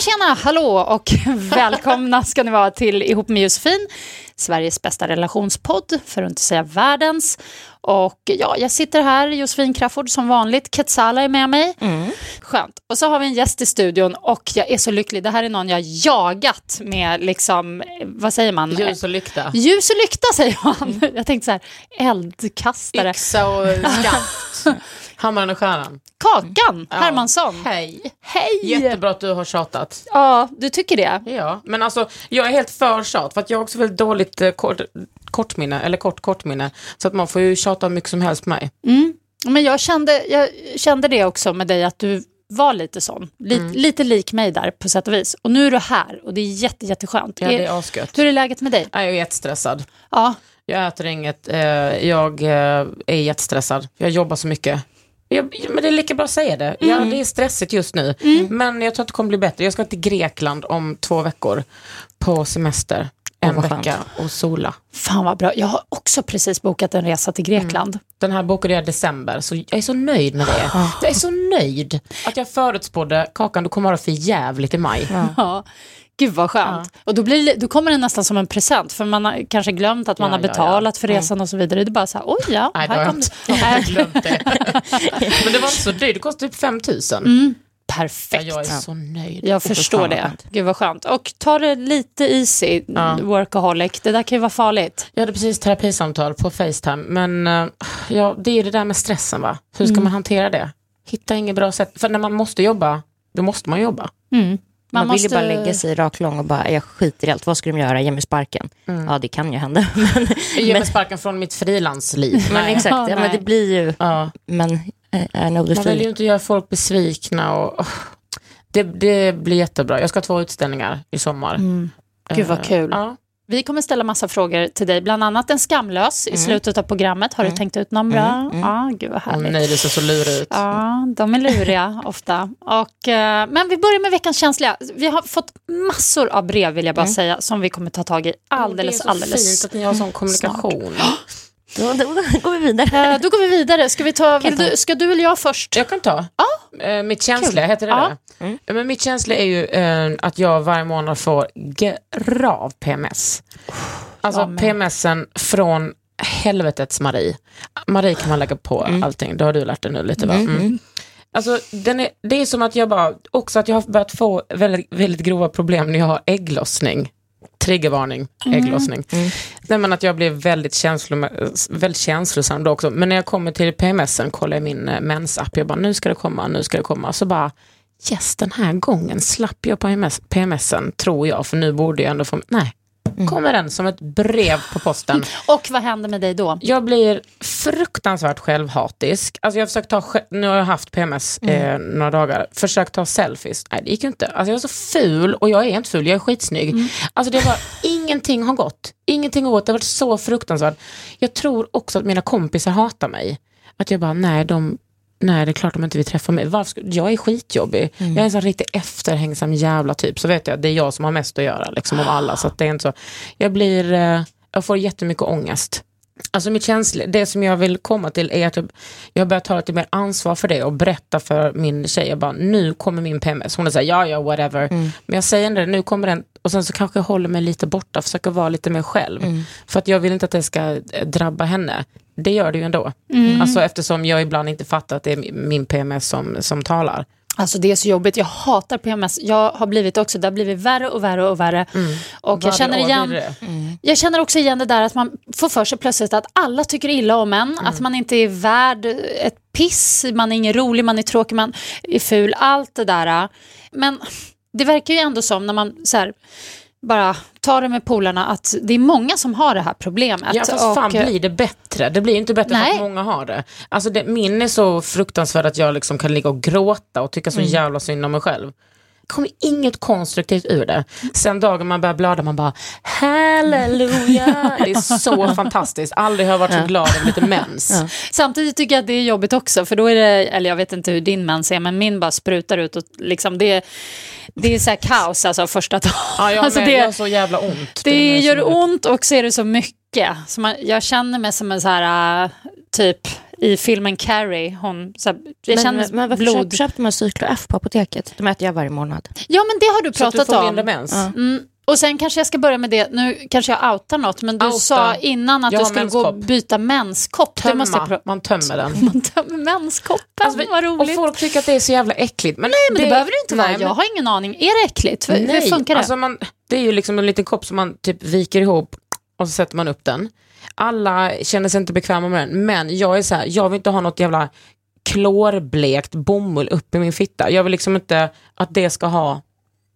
Tjena, tjena, hallå och välkomna ska ni vara till Ihop med Josefin, Sveriges bästa relationspodd, för att inte säga världens. Och ja, jag sitter här, Josefin Crafoord som vanligt, Ketsala är med mig. Skönt. Och så har vi en gäst i studion och jag är så lycklig. Det här är någon jag jagat med, liksom, vad säger man? Ljus och lykta. Ljus och lykta säger man. Jag tänkte så här, eldkastare. Yxa och skaft. Hammaren och stjärnan. Kakan Ja. Hermansson. Hej. Hej! Jättebra att du har tjatat. Ja, du tycker det? Ja, men alltså jag är helt för tjat för att jag har också väldigt dåligt eh, kort, kortminne, eller kort kortminne. Så att man får ju tjata hur mycket som helst på mig. Men jag kände, jag kände det också med dig, att du var lite sån. Lite, Mm. lite lik mig där på sätt och vis. Och nu är du här och det är jätte, jätteskönt. Ja, det Är- asgött. hur är läget med dig? Jag är jättestressad. Ja, Jag äter inget, eh, jag eh, är jättestressad. Jag jobbar så mycket. Jag, men det är lika bra att säga det. Ja, det är stressigt just nu. Men jag tror att det kommer bli bättre. Jag ska till Grekland om två veckor på semester. En skönt. vecka och sola. fan vad bra. Jag har också precis bokat en resa till Grekland. Den här bokade jag i december, så jag är så nöjd med det. Jag är så nöjd att jag förutspådde, Kakan, du kommer ha det för jävligt i maj. Ja. Gud vad skönt. Och då, blir, då kommer det nästan som en present, för man har kanske glömt att man Ja, har ja, ja. betalat för resan och så vidare. Det är bara så här, oj ja, Nej, det har här jag kom inte. det. Jag har glömt det. Men det var inte så dyrt, det kostade typ 5 000. Ja, Perfekt. jag är så nöjd. Jag förstår det. Gud vad skönt. Och ta det lite easy, workaholic. Det där kan ju vara farligt. Jag hade precis terapisamtal på Facetime, men eh, ja, det är det där med stressen va. Hur ska man hantera det? Hitta inget bra sätt, för när man måste jobba, då måste man jobba. Man, Man vill ju måste- bara lägga sig rak lång och bara, jag skiter i allt, vad ska de göra, ge mig sparken? Ja, det kan ju hända. Men, ger mig sparken från mitt frilansliv. men exakt, Ja, ja, men det blir ju, Ja. men eh, I know the Man vill ju inte göra folk besvikna och... Det, det blir jättebra. Jag ska ha två utställningar i sommar. Gud vad Eh, kul. Ja. Vi kommer ställa massa frågor till dig, bland annat en skamlös i slutet av programmet. Har du tänkt ut någon bra? Ja, gud vad härligt. nej, det ser så lurig ut. Ja, de är luriga ofta. Och, eh, men vi börjar med veckans känsliga. Vi har fått massor av brev vill jag bara säga, som vi kommer ta tag i alldeles, det är så alldeles. fint att ni har sån kommunikation. Då, då går vi vidare. Eh, då går vi vidare. Ska, vi ta, vill du, ska du eller jag först? Jag kan ta. Eh, mitt känsliga, heter det Ja. det? Ja, Men mitt känsliga är ju eh, att jag varje månad får grav PMS. Alltså Amen. PMSen från helvetets Marie. Marie kan man lägga på allting, det har du lärt dig nu lite va? Mm. Alltså, den är, det är som att jag bara, också att jag har börjat få väldigt, väldigt grova problem när jag har ägglossning. Triggervarning, ägglossning. Nej, men att jag blir väldigt, känslom, väldigt känslosam då också. Men när jag kommer till PMSen, kollar jag min eh, mensapp, jag bara nu ska det komma, nu ska det komma. Så bara, yes den här gången slapp jag PMS, PMSen, tror jag, för nu borde jag ändå få, nej. Kommer den som ett brev på posten. Och vad händer med dig då? Jag blir fruktansvärt självhatisk. Alltså jag har försökt ta, nu har jag haft PMS eh, några dagar, försökt ta selfies. Nej det gick ju inte. Alltså jag är så ful och jag är inte ful, jag är skitsnygg. Alltså det var, ingenting har gått. Ingenting har gått, det har varit så fruktansvärt. Jag tror också att mina kompisar hatar mig. Att jag bara, nej de, nej det är klart de inte vill träffa mig. Varför jag är skitjobbig. Jag är en sån riktigt efterhängsam jävla typ. Så vet jag, det är jag som har mest att göra liksom, av alla. Så det är inte så. Jag blir, eh, jag får jättemycket ångest. Alltså mitt känsla, det som jag vill komma till är att jag börjar ta lite mer ansvar för det och berätta för min tjej, jag bara, nu kommer min PMS. Hon är såhär, ja ja whatever. Men jag säger ändå nu kommer den, och sen så kanske jag håller mig lite borta, försöker vara lite mer själv. För att jag vill inte att det ska eh, drabba henne. Det gör det ju ändå. Alltså eftersom jag ibland inte fattar att det är min PMS som, som talar. Alltså det är så jobbigt, jag hatar PMS. Jag har blivit också, det har blivit värre och värre och värre. Och Varje jag känner igen, det. jag känner också igen det där att man får för sig plötsligt att alla tycker illa om en, att man inte är värd ett piss, man är ingen rolig, man är tråkig, man är ful, allt det där. Men det verkar ju ändå som när man så här, bara tar det med polarna att det är många som har det här problemet. Ja fast fan Och, eh, blir det bättre? Det blir inte bättre för Nej. att många har det. Alltså det, min är så fruktansvärd att jag liksom kan ligga och gråta och tycka så jävla synd om mig själv. Det kommer inget konstruktivt ur det. Sen dagen man börjar blöda man bara halleluja. Det är så fantastiskt. Aldrig har jag varit så glad över lite mens. Samtidigt tycker jag att det är jobbigt också, för då är det, eller jag vet inte hur din mens är, men min bara sprutar ut och liksom det, det är så här kaos alltså första dagen. Ja, jag, alltså det, jag har så jävla ont. det så gör ont och så är det så mycket. Så man, jag känner mig som en så här, äh, typ i filmen Carrie, hon, så här, jag Men, känner men varför blod. köp, köpte man Cyklo F på apoteket? De äter jag varje månad. Ja men det har du Så att du pratat får om. mindre mens. Mm. Och sen kanske jag ska börja med det, nu kanske jag outar något, men du Outa. sa innan att Jag du skulle gå och byta menskopp. Det måste jag Tömma, pro- man tömmer den. man tömmer menskoppen, Alltså, vad och roligt. folk tycker att det är så jävla äckligt. Men Nej men det, behöver det inte nej, vara, men- jag har ingen aning. Är det äckligt? Hur, hur Nej, funkar det? Alltså man, det är ju liksom en liten kopp som man typ viker ihop och så sätter man upp den. Alla känner sig inte bekväma med den, men jag är så här, jag vill inte ha något jävla klorblekt bomull upp i min fitta. Jag vill liksom inte att det ska ha,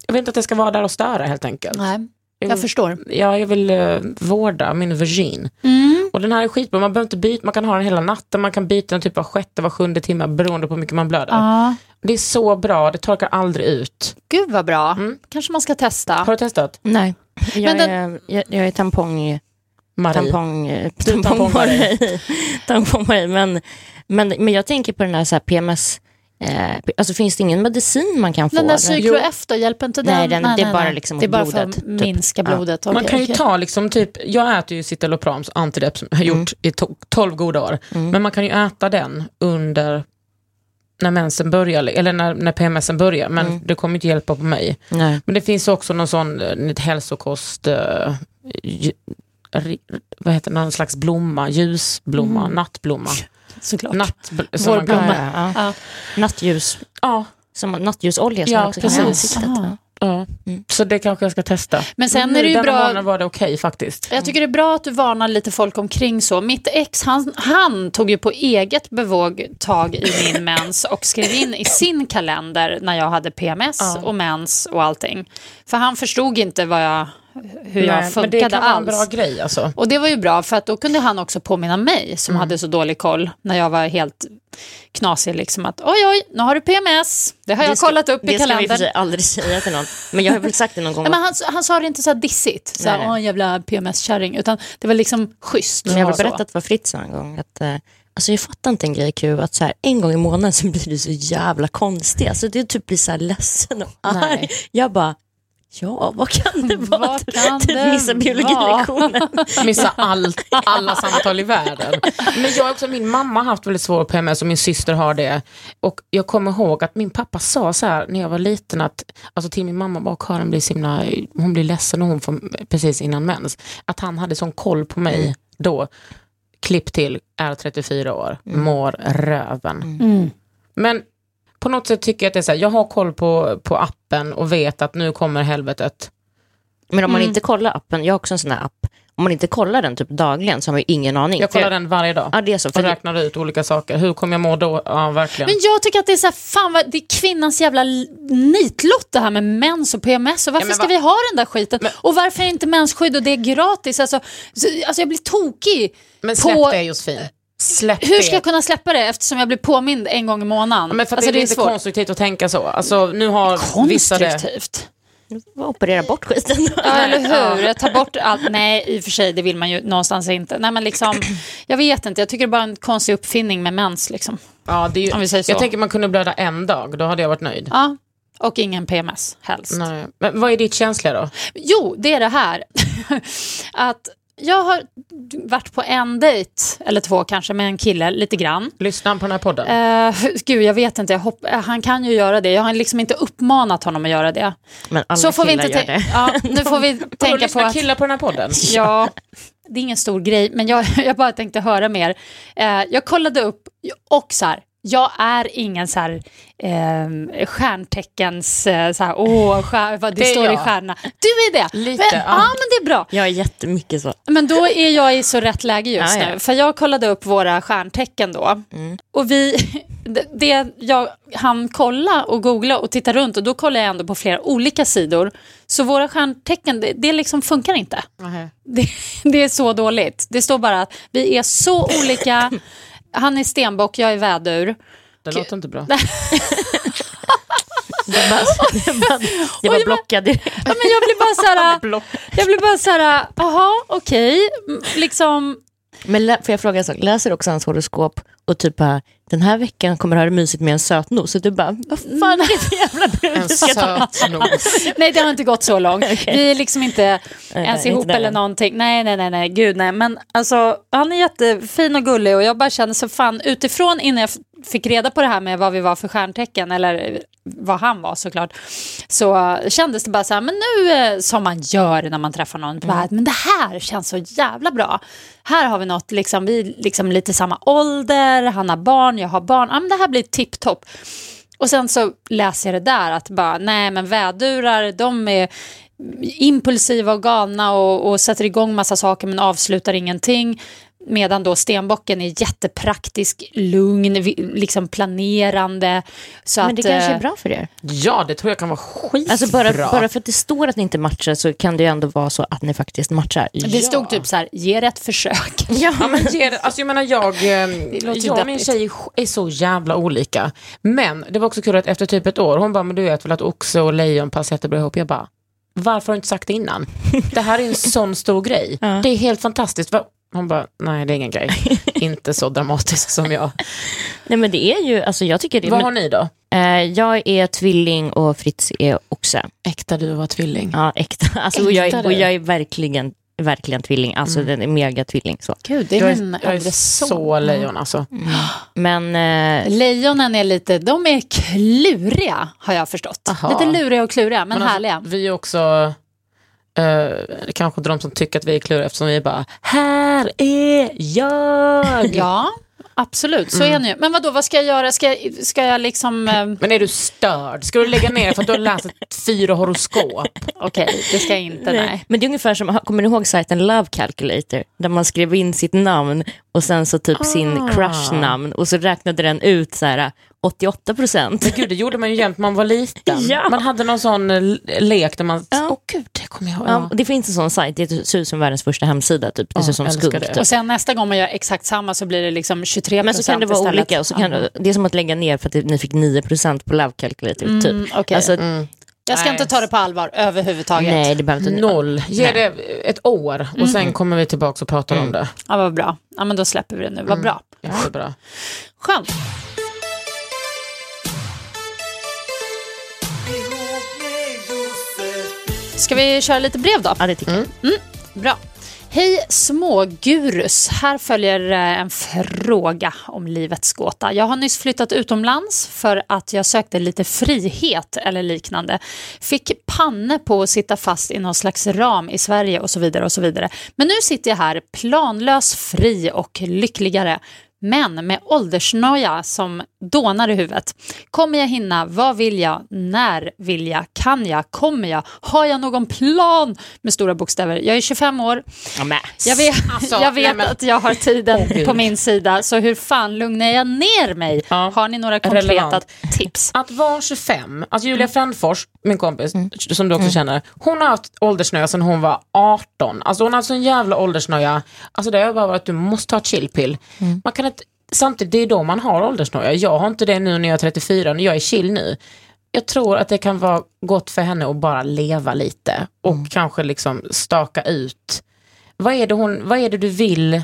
jag vill inte att det ska vara där och störa helt enkelt. Nej, Jag jag förstår. Ja, jag vill uh, vårda min vagin. Mm. Och den här är skitbra, man behöver inte byta, man kan ha den hela natten, man kan byta den typ var sjätte, var sjunde timme beroende på hur mycket man blöder. Ja, Det är så bra, det torkar aldrig ut. gud vad bra. Mm. Kanske man ska testa. Har du testat? Nej, jag, Men den- är, jag, jag är tampong... Marie? Tampong... Du är Tampong tampong-Marie. Marie. tampong Marie. Men, men, men jag tänker på den här, så här PMS... Eh, alltså finns det ingen medicin man kan få? Den där? Cyklo F då, hjälper inte den? Nej, den- det är bara liksom Det är bara för blodet, att typ. minska Ja. blodet. Man kan ju okej. ta liksom typ, jag äter ju Citalopram, antidep som jag har gjort i to- 12 goda år. Men man kan ju äta den under när mensen börjar, eller när, när PMSen börjar, men det kommer inte hjälpa på mig. Nej. Men det finns också någon sån eh, ett hälsokost, eh, vad heter någon slags blomma, ljusblomma, nattblomma. Såklart. Natt, som man kan, Vårblomma. Ja, ja. Nattljus. ja, Som nattljusolja som Ja, man också kan precis. ansiktet. Aha. ja. Så det kanske jag ska testa. Men sen är det ju bra- var det okej faktiskt. Jag tycker det är bra att du varnar lite folk omkring så. Mitt ex, han, han tog ju på eget bevåg tag i min mens och skrev in i sin kalender när jag hade PMS Ja. och mens och allting. För han förstod inte vad jag, hur Nej, jag men funkade det kan vara en alls. bra grej alltså. Och det var ju bra för att då kunde han också påminna mig som hade så dålig koll när jag var helt knasig liksom att oj oj, nu har du PMS. Det har jag Det ska- kollat upp i Det ska vi för kalendern. sig aldrig säga till någon. Men jag har väl sagt det någon gång. Nej, men han, han sa det inte så här dissigt, så här, åh jävla PMS-kärring, utan det var liksom schysst. Men jag har berättat för Fritz en gång att eh, alltså jag fattar inte en grej Q, att så här, en gång i månaden så blir du så jävla konstig. Alltså det typ blir så här ledsen och arg. Nej. Jag bara, ja vad kan det vara? Vad kan typ det missa biologilektionen. Missa allt, alla samtal i världen. Men jag också, min mamma har haft väldigt svår PMS och min syster har det. Och jag kommer ihåg att min pappa sa så här när jag var liten att, alltså till min mamma bara Karin blir så himla, hon blir ledsen och hon får precis innan mens. Att han hade sån koll på mig då. Klipp till, är 34 år, mår röven. Mm. Men på något sätt tycker jag att det är så här, jag har koll på, på appen och vet att nu kommer helvetet. Men om man Mm. inte kollar appen, jag har också en sån här app, om man inte kollar den typ dagligen så har man ju ingen aning. Jag För kollar den varje dag. Ja, det är så. och För räknar ut olika saker. Hur kommer jag må då? Ja, verkligen. Men jag tycker att det är så här, fan vad, det är kvinnans jävla nitlott det här med mens och PMS. Och varför Ja, ska va- vi ha den där skiten? Men- och varför är inte mensskydd och det är gratis? Alltså, så, alltså jag blir tokig. Men släpp på- det Josefin. Släpp Hur det. ska jag kunna släppa det eftersom jag blir påmind en gång i månaden? Ja, Men för alltså, det är lite svårt. konstruktivt att tänka så. Alltså, nu har vissa det. Konstruktivt. operera bort skiten. Ja, eller hur? Jag tar bort allt. Nej, i och för sig, det vill man ju någonstans inte. Nej, men liksom, jag vet inte, jag tycker det är bara en konstig uppfinning med mens. Liksom. Ja, det är ju, Om vi säger så. Jag tänker man kunde blöda en dag, då hade jag varit nöjd. Ja, och ingen PMS helst. Nej. Men vad är ditt känsliga då? Jo, det är det här. att jag har varit på en dejt, eller två kanske, med en kille lite grann. Lyssnar han på den här podden? Uh, gud, jag vet inte. Jag hopp- han kan ju göra det. Jag har liksom inte uppmanat honom att göra det. Men alla Så får vi killar inte gör det. ja, Nu får vi tänka på att... killar på den här podden? Ja, det är ingen stor grej, men jag, jag bara tänkte höra mer. Eh, jag kollade upp, och så här, jag är ingen så här, eh, stjärnteckens, eh, så här, åh, stjär, vad det, Det står i jag. stjärnorna. Du är det? Lite, men, ja. ja. men det är bra. Jag är jättemycket så. Men då är jag i så rätt läge just Ja, ja. nu. För jag kollade upp våra stjärntecken då. Och vi, det- det jag han kolla och googla och titta runt och då kollar jag ändå på flera olika sidor. Så våra stjärntecken, det, det liksom funkar inte. Nej. Det, det är så dåligt. Det står bara att vi är så olika. Han är stenbock, jag är vädur. Det låter inte bra. Det bara, det bara, blockade. Ja, men jag blir bara så här, jag blir bara så här, jaha, okej, Mm, liksom, Men lä- får jag fråga en sak, läser du också hans horoskop och typ bara, den här veckan kommer du ha det mysigt med en sötnos. Så du bara, vad fan är det för jävla brud En du ska ta? nej det har inte gått så långt. Vi är liksom inte ens inte ihop där eller än. någonting. Nej, nej, nej, nej, gud nej. Men alltså, han är jättefin och gullig och jag bara känner så fan utifrån innan jag fick reda på det här med vad vi var för stjärntecken, eller vad han var såklart, så kändes det bara så här, men nu uh, som man gör när man träffar någon, bara, men det här känns så jävla bra. Här har vi något, liksom, vi är liksom lite samma ålder, han har barn, jag har barn, ja, men det här blir tipptopp. Och sen så läser jag det där att bara, nej men vädurar, de är impulsiva och galna och, och sätter igång massa saker men avslutar ingenting. Medan då stenbocken är jättepraktisk, lugn, liksom planerande. Så Men att, det kanske eh, är bra för er. Ja, det tror jag kan vara skitbra. Alltså bara, bara för att det står att ni inte matchar så kan det ju ändå vara så att ni faktiskt matchar. Det stod typ så här, ge det ett försök. Ja, men ge det, alltså jag menar jag, eh, jag och min tjej är så jävla olika. Men det var också kul att efter typ ett år, hon bara, men du vet väl att oxe och lejon passar jättebra ihop. Jag bara, varför har du inte sagt det innan? Det här är en sån stor grej. Ja. Det är helt fantastiskt. Hon bara, nej det är ingen grej. inte så dramatisk som jag. Nej men det är ju, alltså jag tycker det. Vad Men, har ni då? eh, jag är tvilling och Fritz är oxe. Äkta du var tvilling. Ja, äkta. Alltså, och, jag, Äkta är- och jag är verkligen, verkligen tvilling. Alltså den är mega tvilling så. Gud, det är Jag min är, jag är så lejon alltså. Men eh, Lejonen är lite, de är kluriga har jag förstått. Aha. Lite luriga och kluriga, men, alltså, härliga. vi är också eh, kanske inte de som tycker att vi är kluriga eftersom vi är bara, här är jag. Ja, absolut. Så är ni. Men vad då, vad ska jag göra? Ska jag, ska jag liksom... eh, Men är du störd? Ska du lägga ner för att du har läst ett fyra horoskop? Okej, det ska jag inte, nej. Men det är ungefär som, kommer ni ihåg sajten Love Calculator? Där man skrev in sitt namn och sen så typ sin crush-namn och så räknade den ut så här 88 procent. Men gud, det gjorde man ju jämt man var liten. Ja. Man hade någon sån eh, lek där man, åh Ja. gud, det kommer jag ihåg. Ja, och det finns en sån sajt, det ser ut som världens första hemsida typ. Det ser ut som det. Typ. Och sen nästa gång man gör exakt samma så blir det liksom 23 Men så kan det vara istället. olika. Och så kan, Ja. Det är som att lägga ner för att ni fick 9 procent på Love Calculator. Typ. Mm, okej. Alltså, Jag ska Nej. inte ta det på allvar överhuvudtaget. nej, det behöver inte Noll. Ge det ett år och sen kommer vi tillbaka och pratar om det. Ja, vad bra. Ja, men då släpper vi det nu. Vad bra. Jättebra. Skönt. Ska vi köra lite brev då? Ja, det tycker jag. Bra. Hej smågurus. Här följer eh, en fråga om livets gåta. Jag har nyss flyttat utomlands för att jag sökte lite frihet eller liknande. Fick panne på att sitta fast i någon slags ram i Sverige och så vidare och så vidare. Men nu sitter jag här planlös, fri och lyckligare. Men med åldersnoja som dånar i huvudet. Kommer jag hinna? Vad vill jag? När vill jag? Kan jag? Kommer jag? Har jag någon plan? Med stora bokstäver. Jag är 25 år. Ja. Jag vet, Alltså, jag vet att jag har tiden Gud. på min sida, så hur fan lugnar jag ner mig? Ja. Har ni några konkreta Relevant. tips? Att vara 25, alltså Julia Frändfors, min kompis, som du också känner, hon har haft åldersnöja sedan hon var 18. Alltså hon har sån jävla åldersnöja. Alltså det har bara varit att du måste ta ett chillpill. Man kan inte, samtidigt, det är då man har åldersnöja. Jag har inte det nu när jag är 34, när jag är chill nu. Jag tror att det kan vara gott för henne att bara leva lite och kanske liksom staka ut. Vad är det, hon, vad är det du vill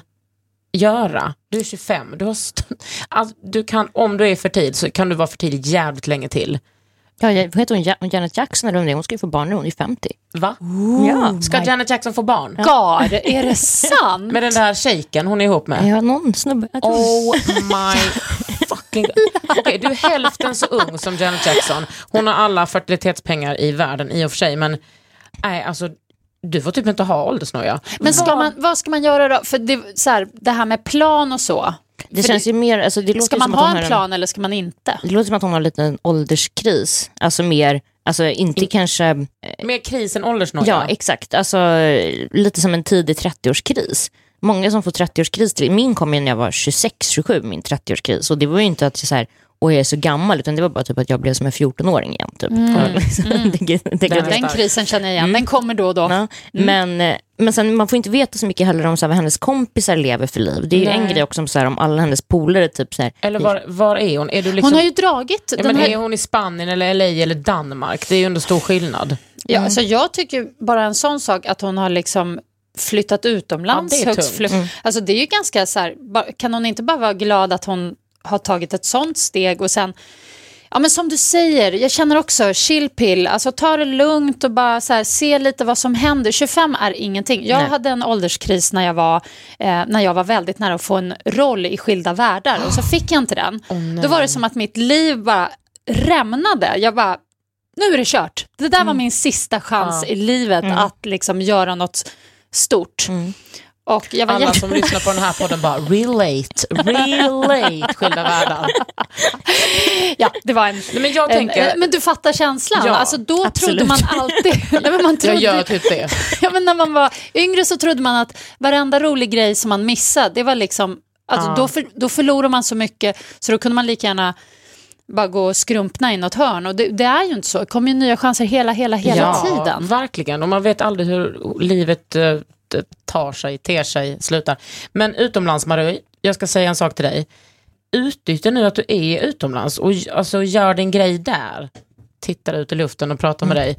göra. Du är 25, du, har alltså, du kan, om du är fertil så kan du vara fertil jävligt länge till. Ja, jag- vad heter hon? Ja- Janet Jackson eller om det är? Hon ska ju få barn nu, hon är 50. Va? ja. Ska Janet Jackson få barn? God, är det sant? Med den där shejken hon är ihop med? Ja, någon snubbe. Oh my fucking god. Okej, du är hälften så ung som Janet Jackson. Hon har alla fertilitetspengar i världen i och för sig, men nej, alltså du får typ inte ha åldersnoja. Men ska man, vad ska man göra då? För det, så här, det här med plan och så. Det För känns ju mer, alltså det låter Ska man ha en plan eller ska man inte? Det låter som att hon har en liten ålderskris. Alltså mer, alltså inte kanske, Mer kris än åldersnoja. ja exakt, alltså lite som en tidig 30-årskris. Många som får 30-årskris, till- min kom ju när jag var 26-27, min 30-årskris. Och det var ju inte att så här, jag är så gammal, utan det var bara typ att jag blev som en 14-åring igen. Typ. det, det, det, Den Den krisen känner jag igen, den kommer då och då. Ja, men, eh, men sen, man får inte veta så mycket heller om så här, vad hennes kompisar lever för liv. Det är ju en grej också om, så här, om alla hennes polare typ så här, Eller var, var är hon? Är du liksom... Hon har ju dragit ja, men här... är hon i Spanien eller LA eller Danmark? Det är ju ändå stor skillnad. Ja, alltså jag tycker bara en sån sak att hon har liksom flyttat utomlands. Ja, det är högst fly- Alltså det är ju ganska så här, kan hon inte bara vara glad att hon har tagit ett sånt steg och sen Ja men som du säger, jag känner också chillpill, alltså ta det lugnt och bara så här, se lite vad som händer. 25 är ingenting. Jag Nej. hade en ålderskris när jag, var, eh, när jag var väldigt nära att få en roll i Skilda världar och så fick jag inte den. Då var det som att mitt liv bara rämnade. Jag bara, nu är det kört. Det där var min sista chans Ja. i livet att liksom göra något stort. Och jag var Alla jätte- som lyssnar på den här podden bara relate, relate, skilda världar. ja, det var en, Nej, men jag en, tänker, men du fattar känslan. Ja, alltså, då absolut. trodde man alltid... Nej, men man jag trodde, gör typ det. ja, men när man var yngre så trodde man att varenda rolig grej som man missade, det var liksom... Alltså, Ja. då, för, då förlorar man så mycket så då kunde man lika gärna bara gå och skrumpna i något hörn. Och det, det är ju inte så. Det kommer ju nya chanser hela, hela, hela ja, tiden. verkligen. Och man vet aldrig hur livet eh, tar sig, ter sig, slutar. Men utomlands, Marie, jag ska säga en sak till dig. Utnyttja nu att du är utomlands och alltså, gör din grej där. Tittar ut i luften och pratar med dig.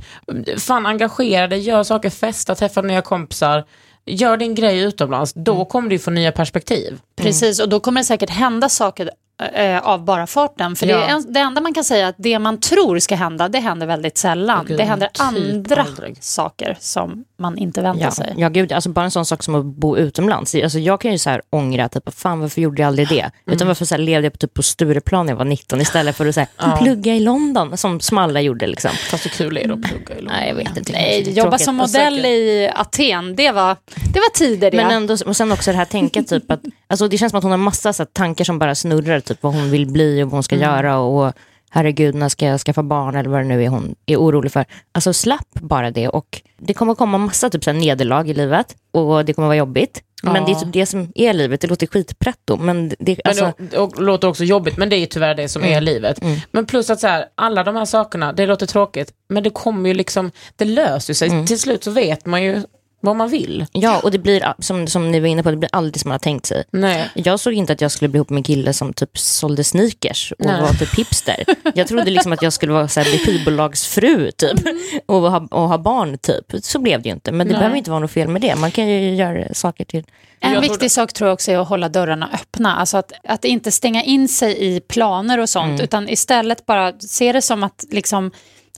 Fan, engagera dig, gör saker, festa, träffa nya kompisar. Gör din grej utomlands, då kommer du få nya perspektiv. Precis, och då kommer det säkert hända saker eh, av bara farten. För det, Ja. är en, det enda man kan säga är att det man tror ska hända, det händer väldigt sällan. Gud, det händer typ andra aldrig. saker som man inte väntar Ja, sig. ja gud, alltså bara en sån sak som att bo utomlands. Alltså jag kan ju så här ångra, typ, fan varför gjorde jag aldrig det? Mm. Utan varför så här, levde jag på, typ, på Stureplan när jag var 19 istället för att så här, plugga i London, som Smalla gjorde. Liksom. Fast hur kul är det att plugga i London? Nej, jag vet inte. Nej, Det jobba tråkigt. som modell i Aten, det var, det var tider det. Men ändå, och sen också det här tänka typ att, alltså det känns som att hon har massa så här, tankar som bara snurrar, typ vad hon vill bli och vad hon ska göra och herregud när ska jag skaffa barn eller vad det nu är hon är orolig för. Alltså slapp bara det och det kommer komma massa typ så här, nederlag i livet och det kommer vara jobbigt. Men Ja. det är typ det som är livet, det låter skitpretto men det, Men alltså, det och, låter också jobbigt, men det är tyvärr det som är livet. Men plus att så här, alla de här sakerna, det låter tråkigt, men det kommer ju liksom, det löser sig. Till slut så vet man ju vad man vill. ja och det blir som, som ni var inne på, det blir aldrig som man har tänkt sig. Nej. Jag såg inte att jag skulle bli ihop med en kille som typ sålde sneakers och Nej. var typ hipster. Jag trodde liksom att jag skulle vara så här skivbolagsfru typ och ha, och ha barn typ. Så blev det ju inte. Men det Nej. behöver inte vara något fel med det. Man kan ju göra saker till... En Jag viktig tror- sak tror jag också är att hålla dörrarna öppna. Alltså att, att inte stänga in sig i planer och sånt, Mm. utan istället bara se det som att liksom,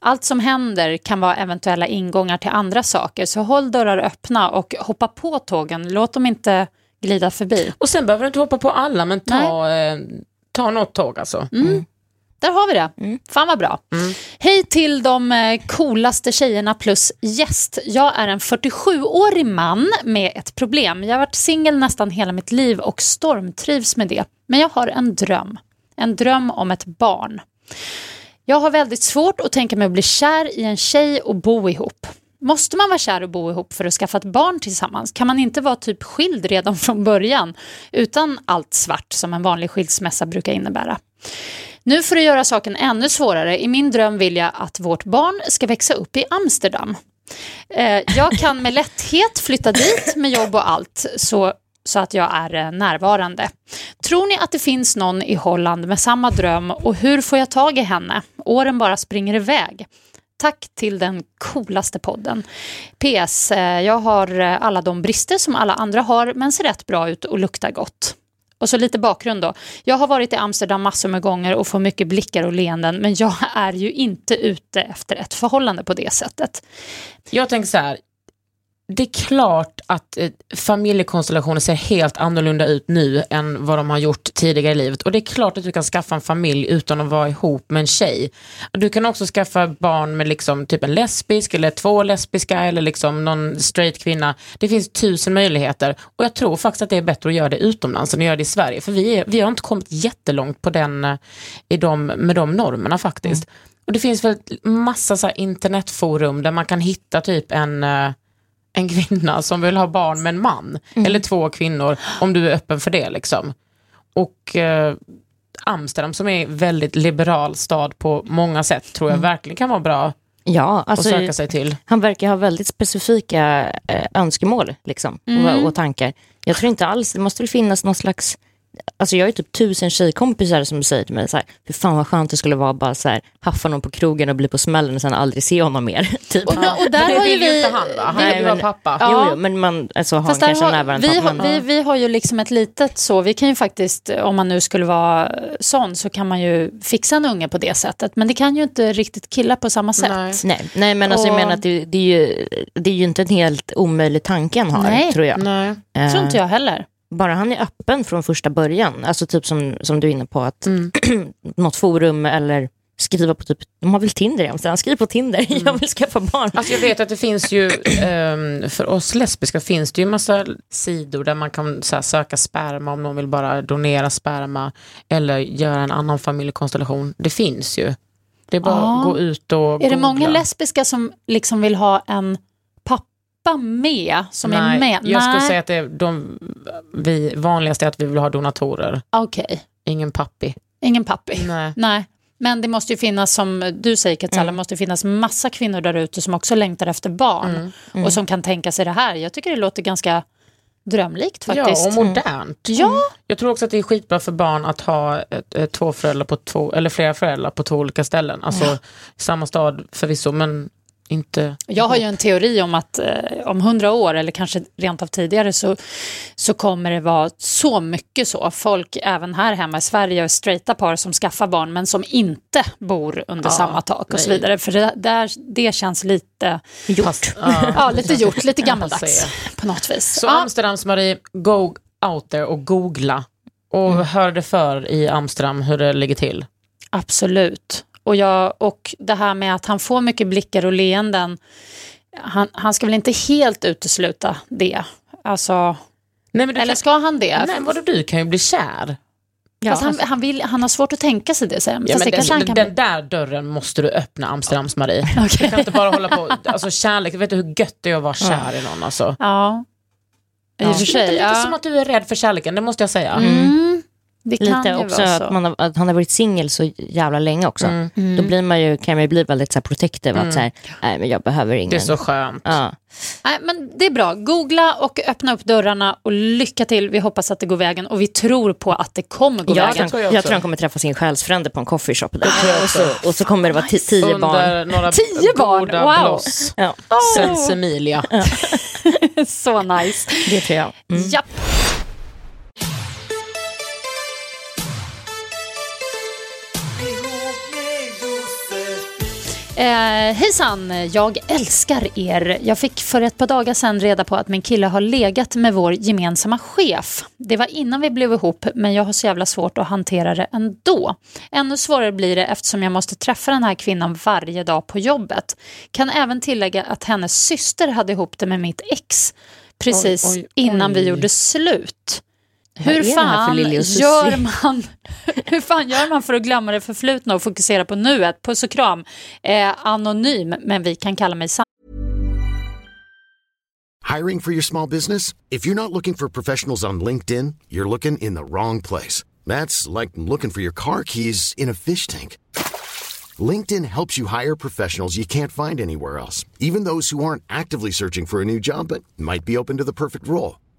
allt som händer kan vara eventuella ingångar till andra saker. Så håll dörrar öppna och hoppa på tågen. Låt dem inte glida förbi. Och sen behöver du inte hoppa på alla, men ta, eh, ta något tåg alltså. Där har vi det. Fan vad bra. Hej till de eh, coolaste tjejerna plus gäst. Jag är en 47-årig man med ett problem. Jag har varit singel nästan hela mitt liv och stormtrivs med det. Men jag har en dröm. En dröm om ett barn. Jag har väldigt svårt att tänka mig att bli kär i en tjej och bo ihop. Måste man vara kär och bo ihop för att skaffa ett barn tillsammans? Kan man inte vara typ skild redan från början utan allt svart som en vanlig skilsmässa brukar innebära? Nu för att göra saken ännu svårare, i min dröm vill jag att vårt barn ska växa upp i Amsterdam. Eh, jag kan med lätthet flytta dit med jobb och allt så, så att jag är eh, närvarande. Tror ni att det finns någon i Holland med samma dröm och hur får jag tag i henne? Åren bara springer iväg. Tack till den coolaste podden. PS. Eh, jag har eh, alla de brister som alla andra har men ser rätt bra ut och luktar gott. Och så lite bakgrund då. Jag har varit i Amsterdam massor med gånger och får mycket blickar och leenden men jag är ju inte ute efter ett förhållande på det sättet. Jag tänker så här, det är klart att eh, familjekonstellationer ser helt annorlunda ut nu än vad de har gjort tidigare i livet. Och det är klart att du kan skaffa en familj utan att vara ihop med en tjej. Du kan också skaffa barn med liksom typ en lesbisk eller två lesbiska eller liksom någon straight kvinna. Det finns tusen möjligheter och jag tror faktiskt att det är bättre att göra det utomlands än att göra det i Sverige. För vi, är, vi har inte kommit jättelångt på den, eh, i de, med de normerna faktiskt. Och det finns väl massa så internetforum där man kan hitta typ en eh, en kvinna som vill ha barn med en man. Eller två kvinnor, om du är öppen för det. liksom. Och eh, Amsterdam som är en väldigt liberal stad på många sätt tror jag verkligen kan vara bra Ja, att alltså, söka sig till. han verkar ha väldigt specifika eh, önskemål liksom, och, och tankar. Jag tror inte alls, det måste väl finnas någon slags... Alltså jag har ju typ tusen tjejkompisar som säger till mig så här, hur fan vad skönt det skulle vara bara så här, haffa någon på krogen och bli på smällen och sen aldrig se honom mer. typ. Och, och där det har ju vill ju vi... inte han va? Han vill vara pappa. Ja. Jo, jo, men man alltså, har kanske har, närvarande vi, pappa. har, men- vi, vi har ju liksom ett litet så, vi kan ju faktiskt, om man nu skulle vara sån, så kan man ju fixa en unge på det sättet. Men det kan ju inte riktigt killar på samma sätt. Nej. Nej, nej, men alltså, jag Och- menar att det, det, är ju, det är ju inte en helt omöjlig tanke han har, Nej. tror jag. Nej. Eh, tror inte jag heller. Bara han är öppen från första början, alltså typ som, som du är inne på, att Mm. något forum eller skriva på typ, de har väl Tinder i Amsterdam, skriv på Tinder, jag vill skaffa barn. Alltså jag vet att det finns ju, ehm, för oss lesbiska finns det ju massa sidor där man kan så här, söka sperma om någon vill bara donera sperma eller göra en annan familjekonstellation. Det finns ju. Det är bara att gå ut och Är det många googla. lesbiska som liksom vill ha en pappa med, som Nej, är med? jag skulle säga att det är de vi, vanligaste är att vi vill ha donatorer. Okej, Ingen pappi. ingen pappi. Nej. Nej. Men det måste ju finnas, som du säger Katsala, Mm. måste finnas massa kvinnor där ute som också längtar efter barn. Mm. Och som kan tänka sig det här. Jag tycker det låter ganska drömlikt faktiskt. Ja, och modernt. Ja. Jag tror också att det är skitbra för barn att ha ett, två föräldrar på två, eller flera föräldrar på två olika ställen. Alltså samma stad förvisso, men inte... Jag har ju en teori om att eh, om hundra år, eller kanske rent av tidigare, så, så kommer det vara så mycket så. Folk, även här hemma i Sverige, straighta par som skaffar barn men som inte bor under Ja, samma tak och så nej. vidare. För det, där, det känns lite, Fast, ja. ja, lite gjort, lite gammaldags på något vis. Så ja, Amsterdams Marie, go out there och googla. Och Mm. hör det för i Amsterdam hur det ligger till. absolut. Och, jag, och det här med att han får mycket blickar och leenden, han, han ska väl inte helt utesluta det. Alltså, Nej, eller kan, ska han det? nej, vadå, du kan ju bli kär. Ja, Fast han, alltså, han, vill, han har svårt att tänka sig det, säger. Ja, men det den, han kan... den där dörren måste du öppna, Amsterdams Marie. Okej. Du kan inte bara hålla på, alltså kärlek, vet du hur gött det är att vara kär i någon alltså. Ja, i Ja. och för Lite, sig. lite Ja. som att du är rädd för kärleken, det måste jag säga. Mm, det kan Lite ju också vara så. att, man har, att han har varit singel så jävla länge också. Mm. Då blir man ju, kan man ju bli väldigt så här protective, att så här, nej men jag behöver ingen. Det är så skönt. ja. Nej, men det är bra. Googla och öppna upp dörrarna och lycka till. Vi hoppas att det går vägen och vi tror på att det kommer gå Jag, vägen. tror, tror jag jag, tror han kommer träffa sin själsfrände på en coffeeshop där. Och så, och så kommer det vara ti- tio barn. Under några Tio barn, goda wow. bloss. Ja, Sensemilia. så nice. det tror jag. Mm. Japp. Eh, hejsan, jag älskar er. Jag fick för ett par dagar sedan reda på att min kille har legat med vår gemensamma chef. Det var innan vi blev ihop, men jag har så jävla svårt att hantera det ändå. Ännu svårare blir det eftersom jag måste träffa den här kvinnan varje dag på jobbet. Kan även tillägga att hennes syster hade ihop det med mitt ex precis Oj, oj, innan vi oj. gjorde slut. Hur fan, gör man, hur fan gör man för att glömma det förflutna och fokusera på nuet? Puss och kram. Eh, anonym, men vi kan kalla mig Sanna. Hiring for your small business? If you're not looking for professionals on LinkedIn, you're looking in the wrong place. That's like looking for your car keys in a fish tank. LinkedIn helps you hire professionals you can't find anywhere else, even those who aren't actively searching for a new job but might be open to the perfect role.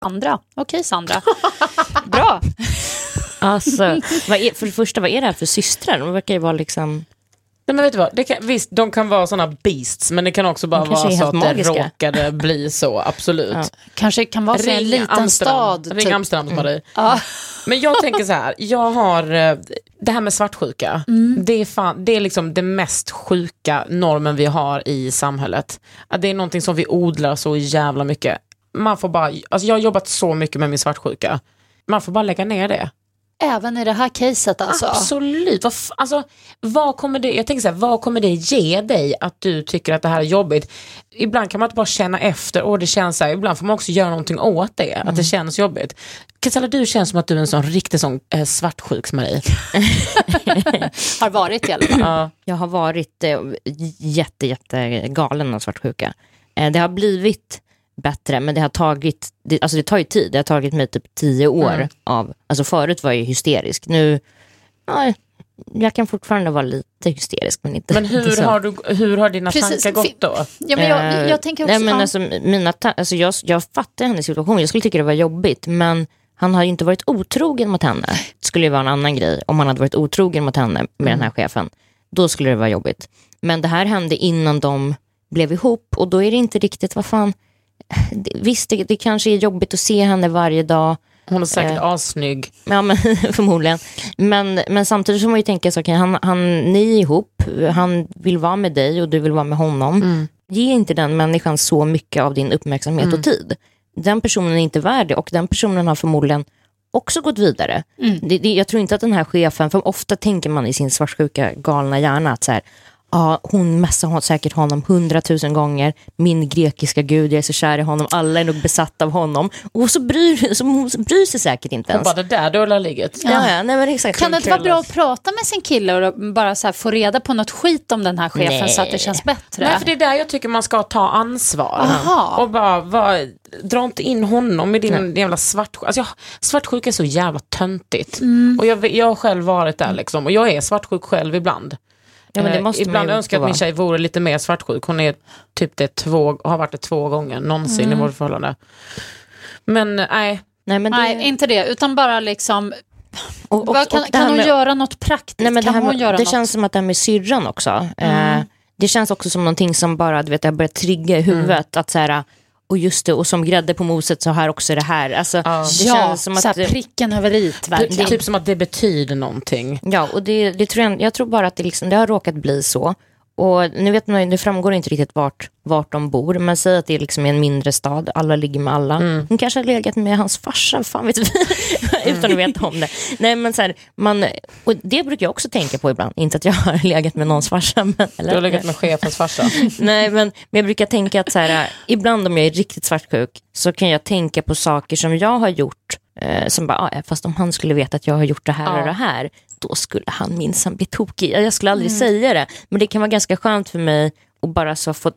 Andra. Okej, Sandra. Bra. Alltså, vad är, för det första, vad är det här för systrar? De verkar ju vara liksom... Nej, men vet du vad? Det kan, visst, de kan vara sådana beasts, men det kan också bara vara så att det magiska. råkade bli så, absolut. Ja. Kanske kan vara så en Ring liten Amsterdam. stad. Ring typ. Amsterdam, Marie. Ja. Men jag tänker så här, jag har eh, det här med svartsjuka. Mm. Det, är fan, det är liksom det mest sjuka normen vi har i samhället. Att det är någonting som vi odlar så jävla mycket. Man får bara, alltså jag har jobbat så mycket med min svartsjuka. Man får bara lägga ner det. Även i det här caset alltså. Absolut. Vad, alltså, vad kommer det, jag tänker så här, vad kommer det ge dig att du tycker att det här är jobbigt? Ibland kan man inte bara känna efter, och det känns så här, ibland får man också göra någonting åt det, att det känns jobbigt. Cassandra, du känns som att du är en sån riktig sån eh, svartsjuks-Marie. Har varit i alla fall. Ja. Jag har varit eh, jätte, jätte galen av svartsjuka. Eh, det har blivit bättre, men det har tagit, det, alltså det tar ju tid. Det har tagit mig typ tio år Mm. av, alltså förut var jag ju hysterisk. Nu, ja, jag kan fortfarande vara lite hysterisk, men inte Men inte hur så. har, du, hur har dina Precis, tankar gått då? Ja, men jag, Eh, jag tänker också... Nej, men alltså, mina ta- alltså, jag, jag fattar hennes situation, jag skulle tycka det var jobbigt, men han har ju inte varit otrogen mot henne. Det skulle ju vara en annan grej om han hade varit otrogen mot henne med den här chefen. Då skulle det vara jobbigt. Men det här hände innan de blev ihop och då är det inte riktigt, vad fan, visst det, det kanske är jobbigt att se henne varje dag, Hon är säkert Eh. assnygg. Ja, men, förmodligen. Men, men samtidigt så man ju tänka så, okay, han, han, ni är ihop, han vill vara med dig och du vill vara med honom. Ge inte den människan så mycket av din uppmärksamhet och tid. Den personen är inte värd det och den personen har förmodligen också gått vidare. Det, det, jag tror inte att den här chefen, för ofta tänker man i sin svartsjuka galna hjärna att så här, ja, hon messar hon säkert honom hundratusen gånger, min grekiska gud, jag är så kär i honom, alla är nog besatta av honom. Och så bryr, så hon bryr sig säkert inte ens. bara det där dåliga ligget. Ja, ja, nej, men exakt. Kan det inte vara bra att prata med sin kille och bara så här få reda på något skit om den här chefen Nej. så att det känns bättre? Nej, för det är där jag tycker man ska ta ansvar. Aha. Och bara, bara, dra inte in honom i din jävla svartsjuka. Alltså, jag, svartsjuka är så jävla töntigt. Och jag, jag har själv varit där liksom. Och jag är svartsjuk själv ibland. Ja, men det Eh, måste man ibland önskar jag att min vara. tjej vore lite mer svartsjuk. Hon är typ det två, har varit det två gånger någonsin i vårt förhållande. Men nej, Nej, men det, Nej, inte det, utan bara liksom... och, och, kan och kan här hon med- göra något praktiskt? Nej, men det kan hon med, göra det något? Mm. känns som att det här med syrran också. Eh, det känns också som någonting som bara, du vet, jag börjar trigga i Mm. huvudet. Att så här, och just det, och som grädde på moset så här också det här. Alltså, det ja, känns som så att... här, pricken över i, det, verkligen. typ som att det betyder någonting. Ja, och det, det tror jag, jag tror bara att det, liksom, det har råkat bli så. Och nu vet man, det framgår inte riktigt vart, vart de bor, men säg att det är liksom en mindre stad, alla ligger med alla. Hon kanske har legat med hans farsa, fan vet vi, utan att veta om det. Nej, men så här, man, och det brukar jag också tänka på ibland, inte att jag har legat med någons farsa. Men, eller, Du har legat med chefens farsa. Nej, men, men jag brukar tänka att så här, ibland om jag är riktigt svartsjuk så kan jag tänka på saker som jag har gjort eh, som bara, ah, ja, fast om han skulle veta att jag har gjort det här och det här, då skulle han minsann bli tokig. Jag skulle aldrig säga det, men det kan vara ganska skönt för mig att bara så få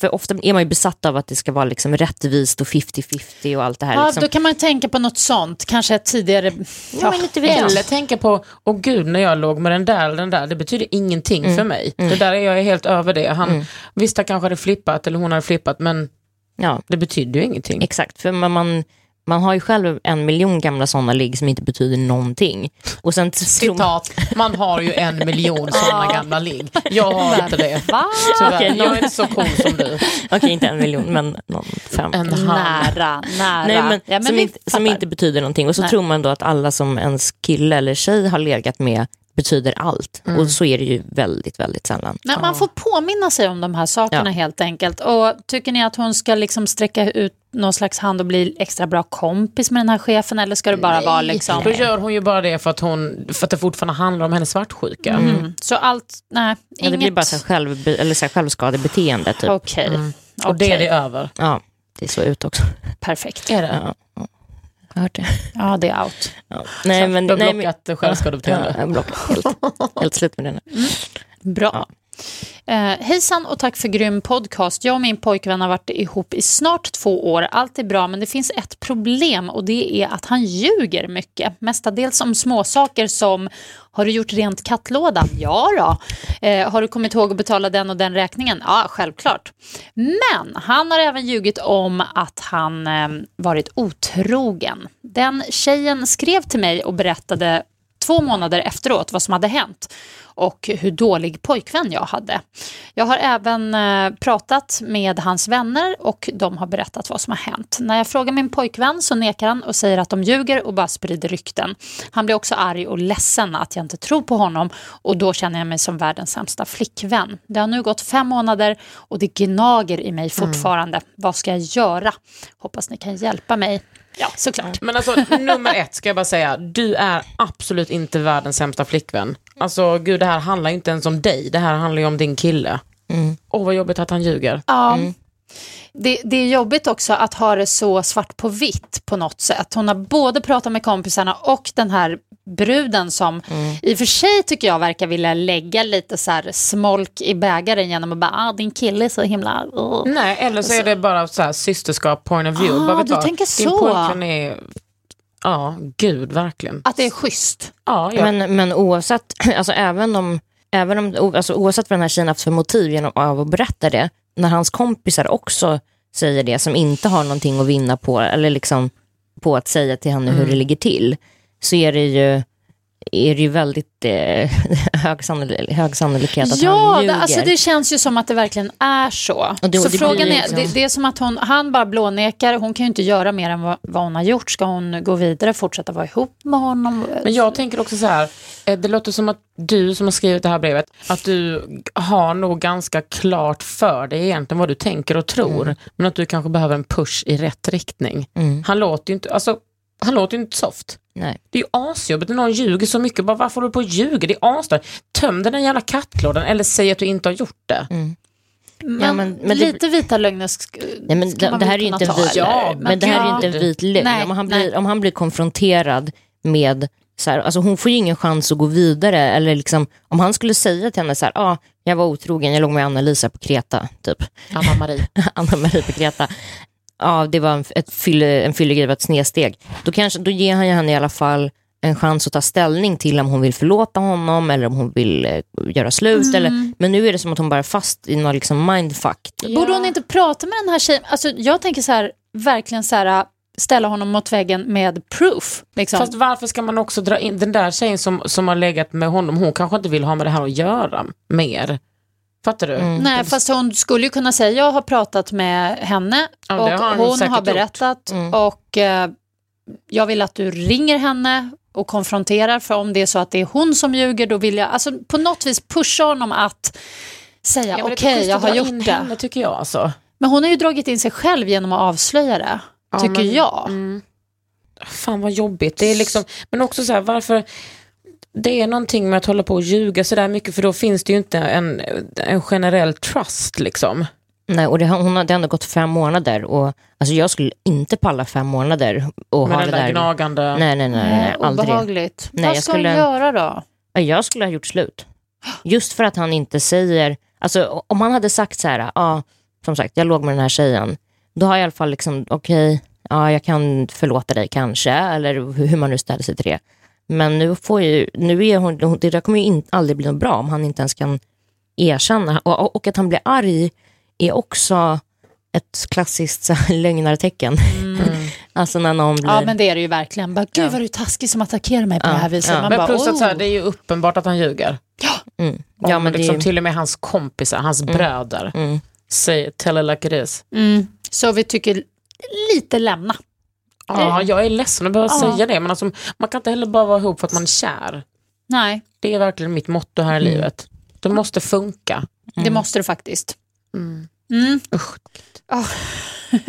för ofta är man ju besatt av att det ska vara liksom rättvist och 50-50 och allt det här. Ja, liksom. då kan man tänka på något sånt, kanske ett tidigare... Ja, jag. Eller tänka på, åh gud när jag låg med den där eller den där, det betyder ingenting för mig. Det där är jag helt över det. Han, Visst han kanske hade flippat eller hon hade flippat men Ja, Det betyder ju ingenting. exakt. För man, man, man har ju själv en miljon gamla sådana ligg som inte betyder någonting. Och sen Citat, man har ju en miljon sådana gamla ligg. Jag har inte det. Va? Tyvärr. Okej, jag är inte så cool som du. okej inte en miljon men någon fem. En halv. Nära, nära. Nej, men, ja, men som, inte, som inte betyder någonting. Och så Nej. tror man då att alla som ens kille eller tjej har legat med betyder allt. Mm. Och så är det ju väldigt, väldigt sällan. Nej, man får påminna sig om de här sakerna Ja. helt enkelt. Och Tycker ni att hon ska liksom sträcka ut någon slags hand och bli extra bra kompis med den här chefen eller ska det bara vara liksom... Då gör hon ju bara det för att, hon, för att det fortfarande handlar om hennes svartsjuka. Mm. Så allt, nej, Ja, inget... det blir bara så här själv, eller så här självskadebeteende. Typ. Okej, Och det är det över. Ja, det är så ut också. perfekt. Är det? Ja. Jag har hört det. Ja, det är out. Ja. Nej, men, Du har nej, men, blockat ja, självskadebeteende. jag har blockat helt, helt slut med det nu. Bra. Eh, hejsan och tack för grym podcast. Jag och min pojkvän har varit ihop i snart två år. Allt är bra, men det finns ett problem och det är att han ljuger mycket. Mestadels om småsaker som har du gjort rent kattlådan? Ja då. Eh, har du kommit ihåg att betala den och den räkningen? Ja, självklart. Men han har även ljugit om att han eh, varit otrogen. Den tjejen skrev till mig och berättade två månader efteråt vad som hade hänt och hur dålig pojkvän jag hade. Jag har även eh, pratat med hans vänner och de har berättat vad som har hänt. När jag frågar min pojkvän så nekar han och säger att de ljuger och bara sprider rykten. Han blir också arg och ledsen att jag inte tror på honom och då känner jag mig som världens sämsta flickvän. Det har nu gått fem månader och det gnager i mig fortfarande. Vad ska jag göra? Hoppas ni kan hjälpa mig. Ja, såklart. Men alltså nummer ett ska jag bara säga, du är absolut inte världens sämsta flickvän. Alltså gud det här handlar ju inte ens om dig, det här handlar ju om din kille. Åh vad jobbigt att han ljuger. Ja. Det, det är jobbigt också att ha det så svart på vitt på något sätt. Hon har både pratat med kompisarna och den här bruden som i och för sig tycker jag verkar vilja lägga lite så här smolk i bägaren genom att bara, ah, din kille är så himla... Uh. Nej, eller så är det bara så här systerskap point of view. Ah, bara, du vad? tänker Din så. pojkvän är, ja gud verkligen. Att det är schysst. Ja, ja. Men, men oavsett, alltså även om, även om alltså oavsett vad den här tjejen haft för motiv genom av att berätta det, när hans kompisar också säger det som inte har någonting att vinna på, eller liksom på att säga till henne hur det ligger till, så är det ju är det ju väldigt eh, hög, sannolik, hög sannolikhet att Ja, han det, ljuger. alltså det känns ju som att det verkligen är så. Och det- så det frågan är, liksom- det, det är som att hon, han bara blånekar, hon kan ju inte göra mer än vad, vad hon har gjort. Ska hon gå vidare, fortsätta vara ihop med honom? Men jag tänker också så här, eh, det låter som att du som har skrivit det här brevet, att du har nog ganska klart för dig egentligen vad du tänker och tror, men att du kanske behöver en push i rätt riktning. Mm. Han låter ju inte, alltså, han låter ju inte soft. Nej. Det är ju asjobbigt när någon ljuger så mycket. Bara, varför håller du på och ljuger? Det är asstört. Töm den jävla kattlådan eller säg att du inte har gjort det. Men, Ja, men- men det- lite vita lögner sk- Nej, men ska det, man det här är inte en vit? Ja, men det här är ju ja. inte en vit lögn. Nej, om, han nej. blir, om han blir konfronterad med, så här, alltså hon får ju ingen chans att gå vidare. Eller liksom, om han skulle säga till henne så här, ah, jag var otrogen, jag låg med Anna-Lisa på Kreta, typ. Anna-Marie. Anna-Marie på Kreta. Ja, det var en, ett fylle, en fyllegrej, var ett snedsteg. Då, kanske, då ger han ju henne i alla fall en chans att ta ställning till om hon vill förlåta honom eller om hon vill eh, göra slut. Mm. Eller, men nu är det som att hon bara är fast i någon liksom mindfuck. Borde hon inte prata med den här tjejen? Alltså, jag tänker så här, verkligen så här, ställa honom mot väggen med proof. Liksom. Fast varför ska man också dra in den där tjejen som, som har legat med honom, hon kanske inte vill ha med det här att göra mer. Fattar du? Nej, fast hon skulle ju kunna säga jag har pratat med henne Ja, och har hon hon har gjort. Mm. berättat och eh, jag vill att du ringer henne och konfronterar för om det är så att det är hon som ljuger då vill jag alltså, på något vis pusha honom att säga Ja, okej schysst jag har gjort in det. Henne, tycker jag alltså. Men hon har ju dragit in sig själv genom att avslöja det, Ja, tycker men- jag. Mm. Fan vad jobbigt. Det är liksom, men också så här, varför... Det är någonting med att hålla på och ljuga så där mycket för då finns det ju inte en, en generell trust liksom. Nej, och det, har- hon har ändå gått fem månader och alltså jag skulle inte palla fem månader och Med ha den det där där. gnagande... Nej, nej, nej, nej, Nej, aldrig. obehagligt. Nej, Vad jag ska hon skulle- göra då? Ja, Jag skulle ha gjort slut. Just för att han inte säger, alltså om han hade sagt så här, ja, som sagt, jag låg med den här tjejen, då har jag i alla fall liksom, okej, ja, jag kan förlåta dig kanske, eller hur man nu ställer sig till det. Men nu får ju, nu är hon, det där kommer ju in, aldrig bli något bra om han inte ens kan erkänna. Och, och, att han blir arg är också ett klassiskt så här, lögnartecken. alltså när någon blir... Ja men det är det ju verkligen. Bara, Gud Ja. vad du är taskig som attackerar mig på Ja, det här viset. ja. Man Men bara, plus att så här, oh. det är ju uppenbart att han ljuger. Mm. Ja, Ja, men det är liksom, ju- Till och med hans kompisar, hans bröder, Mm. säger tell it like it is. mm. Så vi tycker lite lämna. Ja, jag är ledsen att behöva Ja. säga det, men alltså, man kan inte heller bara vara ihop för att man är kär. Nej, Det är verkligen mitt motto här i Mm. livet. Det måste funka. det måste det faktiskt. Mm. Mm. Usch. Ja.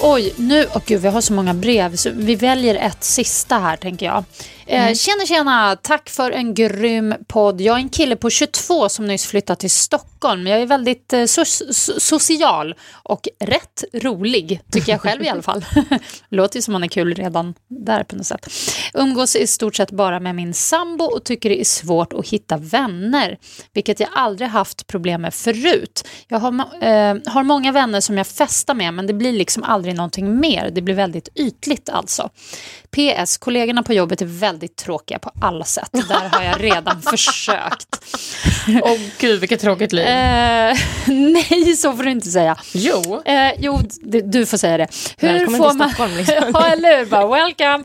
Oj, nu, åh gud, vi har så många brev, så vi väljer ett sista här tänker jag. Eh, Tjena, tjena, tack för en grym podd. Jag är en kille på 22 som nyss flyttat till Stockholm. Jag är väldigt eh, so so social och rätt rolig, tycker jag själv i alla fall. Låter ju som man är kul redan där på något sätt. Umgås i stort sett bara med min sambo och tycker det är svårt att hitta vänner, vilket jag aldrig haft problem med förut. Jag har, eh, har många vänner som jag festar med, men det blir liksom aldrig någonting mer. Det blir väldigt ytligt alltså. PS, kollegorna på jobbet är väldigt tråkiga på alla sätt. Där har jag redan försökt. Åh gud, vilket tråkigt liv. Eh, nej, så får du inte säga. jo, Eh, jo, du får säga det. Hur Välkommen får till man... Stockholm, liksom. ja, eller hur? Bara, welcome.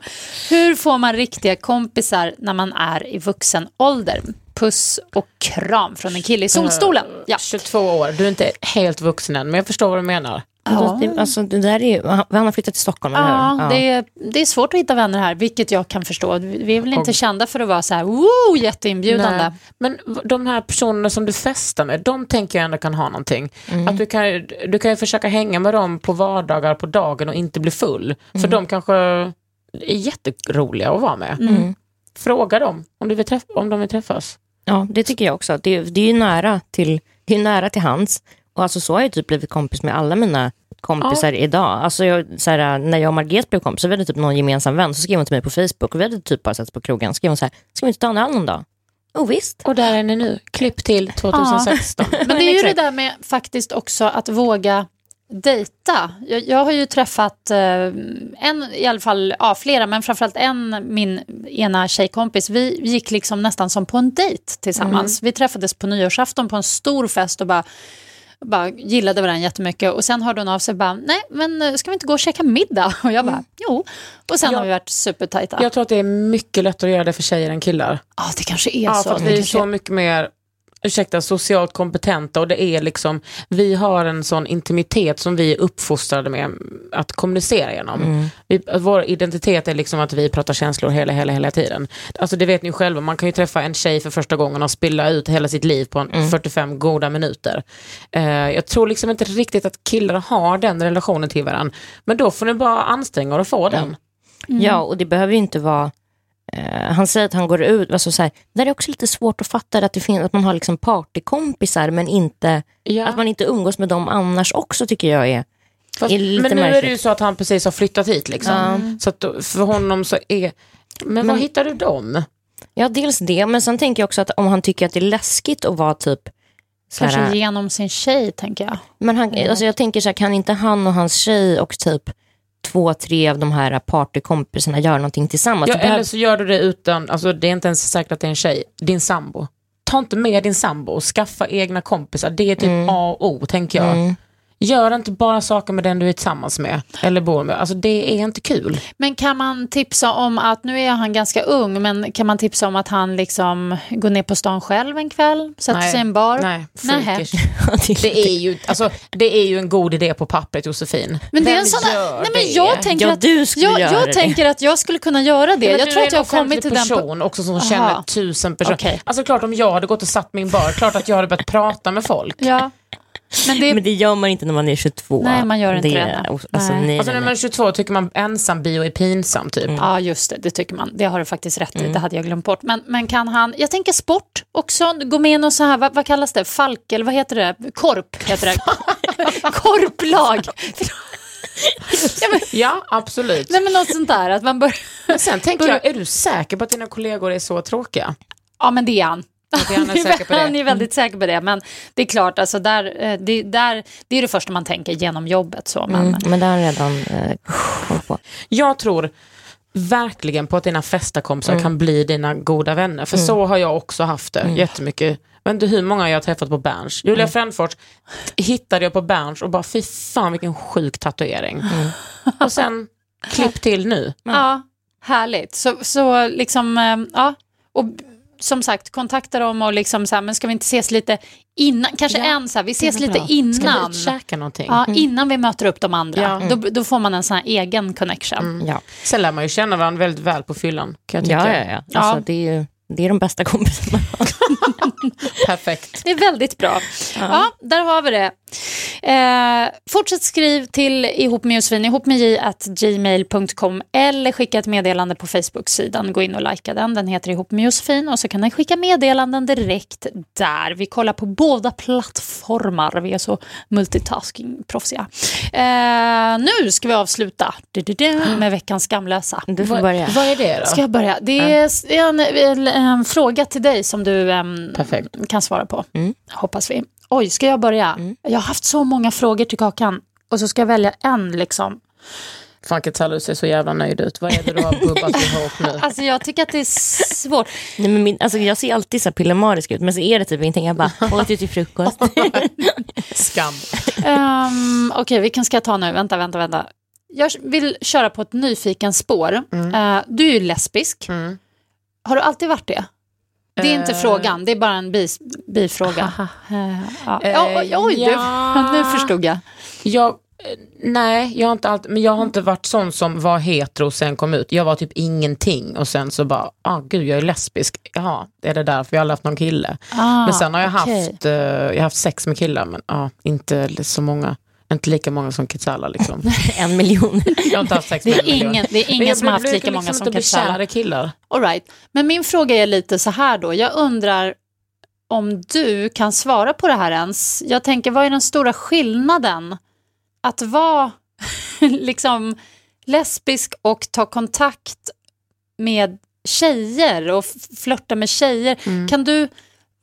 Hur får man riktiga kompisar när man är i vuxen ålder? Puss och kram från en kille i solstolen. Ja. 22 år, du är inte helt vuxen än, men jag förstår vad du menar. Ja. Det, alltså, det där är ju, han, har flyttat till Stockholm, eller Ja, hur? det är, det är svårt att hitta vänner här, vilket jag kan förstå. Vi är väl inte Och- kända för att vara så här, woo, jätteinbjudande. Nej. Men de här personerna som du festar med, de tänker jag ändå kan ha någonting. Att du, kan, du kan ju försöka hänga med dem på vardagar på dagen och inte bli full. För de kanske är jätteroliga att vara med. Mm. Fråga dem om, du vill träff- om de vill träffas. Ja, det tycker jag också. Det, det är ju nära till, det är nära till hans. Och alltså så har jag typ blivit kompis med alla mina kompisar idag. Alltså jag, så här, när jag och Margret blev kompisar, vi hade typ någon gemensam vän, så skrev hon till mig på Facebook och vi hade typ bara sett på krogen, skrev hon så här, ska vi inte ta en öl någon dag? Oh, visst. Och där är ni nu. Klipp till 2016. Men det är ju det där med faktiskt också att våga dejta. Jag, jag har ju träffat eh, en, i alla fall, ja, flera, men framförallt en, min ena tjejkompis. Vi gick liksom nästan som på en dejt tillsammans. Vi träffades på nyårsafton på en stor fest och bara bara gillade varandra jättemycket och sen hörde hon av sig och bara, nej men eh, ska vi inte gå och käka middag? Och jag bara, jo. Och sen Ja. har vi varit supertajta. Jag tror att det är mycket lättare att göra det för tjejer än killar. Ja, det kanske är Ja, så. för att vi är så mycket mer ursäkta, socialt kompetenta och det är liksom, vi har en sån intimitet som vi är uppfostrade med att kommunicera genom. Vi, att vår identitet är liksom att vi pratar känslor hela, hela, hela tiden. Alltså det vet ni själva, man kan ju träffa en tjej för första gången och spilla ut hela sitt liv på en 45 goda minuter. Eh, jag tror liksom inte riktigt att killar har den relationen till varandra, men då får ni bara anstränga er att få den. Ja, och det behöver ju inte vara... Eh, han säger att han går ut... Alltså så här, det där är också lite svårt att fatta, att, det finns, att man har liksom partykompisar men inte, Ja. att man inte umgås med dem annars också tycker jag är, Fast, är lite men nu är det märkligt. ju så att han precis har flyttat hit liksom. Så att då- för honom så är... Men, var Men- hittar du dem? Ja, dels det, men sen tänker jag också att om han tycker att det är läskigt att vara typ... Så Kanske här, genom sin tjej, tänker jag. men han, alltså jag tänker så här, kan inte han och hans tjej och typ två, tre av de här partykompisarna göra någonting tillsammans? Ja, eller så gör du det utan, alltså det är inte ens säkert att det är en tjej, din sambo. Ta inte med din sambo och skaffa egna kompisar, det är typ A och O tänker jag. Mm. Gör inte bara saker med den du är tillsammans med eller bor med, alltså det är inte kul. Men kan man tipsa om att, nu är han ganska ung, men kan man tipsa om att han liksom går ner på stan själv en kväll, sätter sig i en bar? Nej, freakish. Det är, ju, alltså, det är ju en god idé på pappret Josefin. Men det är en sån nej men det? jag tänker Ja, att, du skulle jag, jag det. tänker att jag skulle kunna göra det. Men jag tror att jag har kommit till den... person också som Aha. känner tusen personer. Okej. Alltså klart om jag hade gått och satt min bar, klart att jag hade börjat prata med folk. Ja. Men det, Men det gör man inte när man är 22. Nej, man gör inte det. är- Alltså, Nej. nej, Alltså när man är 22 tycker man ensam bio är pinsam typ. Ja, just det, det tycker man. Det har du faktiskt rätt i, det hade jag glömt bort. Men, men kan han, jag tänker sport också, gå med i någon så här, vad, vad kallas det, falk eller vad heter det, korp heter det. Korplag. ja, men, Ja, absolut. nej men något sånt där, att man bör... Men sen tänker jag, är du säker på att dina kollegor är så tråkiga? Ja men det är han. Att han är säker på det? Han är väldigt säker på det, men det är klart, alltså där, eh, det, där, det är det första man tänker genom jobbet. Så, men, Mm, men det har han redan eh, på. Jag tror verkligen på att dina festakompisar Mm. kan bli dina goda vänner. För så har jag också haft det Mm. jättemycket. Men du hur många jag har träffat på Berns. Julia Frändfors hittade jag på Berns och bara fy fan vilken sjuk tatuering. Mm. Och sen klipp till nu. Ja, härligt. Så, så liksom, eh, ja. Och som sagt, kontakta dem och liksom så här, men ska vi inte ses lite innan, kanske Ja, en så här, vi ses lite bra. Ska vi innan. ut och käka någonting? Ja, innan vi möter upp de andra. Ja. Då, då får man en sån här egen connection. Ja. Sen lär man ju känna varandra väldigt väl på fyllan. Kan jag tycka. Ja, ja, ja. Alltså, Ja. Det, är ju, det är de bästa kompisarna. Perfekt. Det är väldigt bra. Ja, där har vi det. Eh, fortsätt skriv till ihop med Josefin, ihop med j at gmail.com eller skicka ett meddelande på Facebook-sidan. Gå in och likea den, den heter ihop med Josefin och så kan ni skicka meddelanden direkt där. Vi kollar på båda plattformar, vi är så multitasking-proffsiga. Eh, nu ska vi avsluta med veckans skamlösa. Du får börja. Vad är det då? Ska jag börja? Det är en, en, en fråga till dig som du Perfekt. kan svara på. Mm. Hoppas vi. Oj, ska jag börja? Jag har haft så många frågor till Kakan och så ska jag välja en liksom. Fan Ketsallu ser så jävla nöjd ut. Vad är det du har bubbat ihop nu? Alltså jag tycker att det är svårt. Nej, men min, alltså, jag ser alltid så pillemarisk ut, men så är det typ ingenting. Jag bara, åt ju till frukost. Skam. Um, Okej, vilken ska jag ta nu? Vänta, vänta, vänta. Jag vill köra på ett nyfiken spår. Eh, du är ju lesbisk. Mm. Har du alltid varit det? Det är inte Eh. frågan, det är bara en bis, bifråga. Eh, ja. Oj, oj, ja. du, nu förstod jag. Jag, nej, jag har inte alltid, men jag har inte varit sån som var hetero och sen kom ut. Jag var typ ingenting och sen så bara, ah gud jag är lesbisk. Det är det därför jag har haft någon kille. Ah, men sen har jag okej. haft, jag har haft sex med killar men ah, inte så många. Inte lika många som Kitsala liksom. en miljon. Jag har inte haft sex Det med är en miljon. ingen, det är ingen jag som har haft lika många liksom som Katsala. kär i killar. All right. Men min fråga är lite så här då. Jag undrar om du kan svara på det här ens. Jag tänker, vad är den stora skillnaden att vara liksom lesbisk och ta kontakt med tjejer och flörta med tjejer? Kan du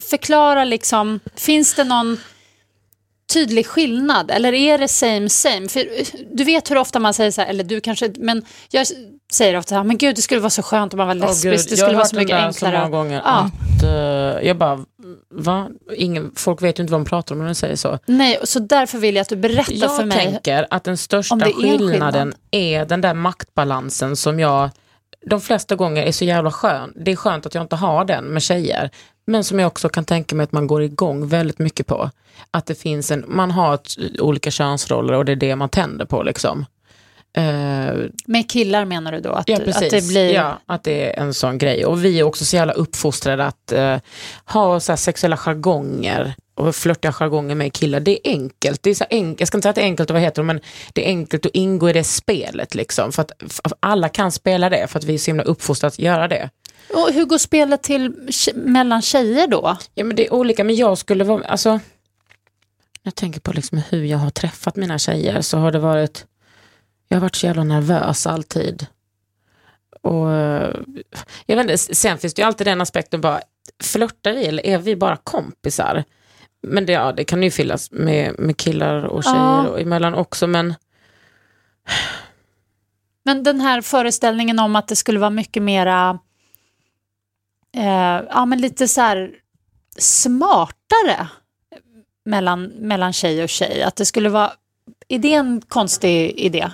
förklara, liksom, finns det någon tydlig skillnad eller är det same same? För eh, du vet hur ofta man säger så här, eller du kanske, men jag säger ofta så här, men gud det skulle vara så skönt om man var lesbisk, gud, det jag skulle har vara så mycket enklare. Så många gånger Ja. att, eh, jag bara, va? Ingen, folk vet ju inte vad de pratar om när de säger så. Nej, så därför vill jag att du berättar Jag för mig. tänker att den största är en skillnaden skillnad. är den där maktbalansen som jag de flesta gånger är så jävla skön. Det är skönt att jag inte har den med tjejer. Men som jag också kan tänka mig att man går igång väldigt mycket på. Att det finns en, man har olika könsroller och det är det man tänder på liksom. Eh, Med killar menar du då? Att, Ja, precis. att det blir... Ja, att det är en sån grej. Och vi är också så jävla uppfostrade att eh, ha så sexuella jargonger och flörtiga jargonger med killar. Det är enkelt. Det är så enkelt. Jag ska inte säga att det är enkelt att vara hetero, men det är enkelt att ingå i det spelet. Liksom, för att för alla kan spela det, för att vi är så himla uppfostrade att göra det. Och hur går spelet till mellan tjejer då? Ja, men det är olika, men jag skulle vara, alltså, jag tänker på liksom hur jag har träffat mina tjejer så har det varit, jag har varit så jävla nervös alltid. Och jag vet inte, sen finns det ju alltid den aspekten bara, flörtar vi eller är vi bara kompisar? Men det, ja, det kan ju fyllas med, med killar och tjejer Ja. och emellan också, men Men den här föreställningen om att det skulle vara mycket mera, eh, ja men lite så här smartare mellan, mellan tjej och tjej. Att det skulle vara, är det en konstig idé?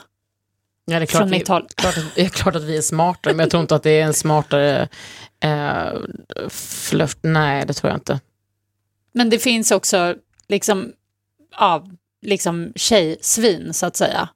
ja, det är klart, Från vi, mitt håll. klart, det är klart att vi är smartare, men jag tror inte att det är en smartare eh, flört, nej det tror jag inte. Men det finns också liksom, ja, liksom tjejsvin så att säga.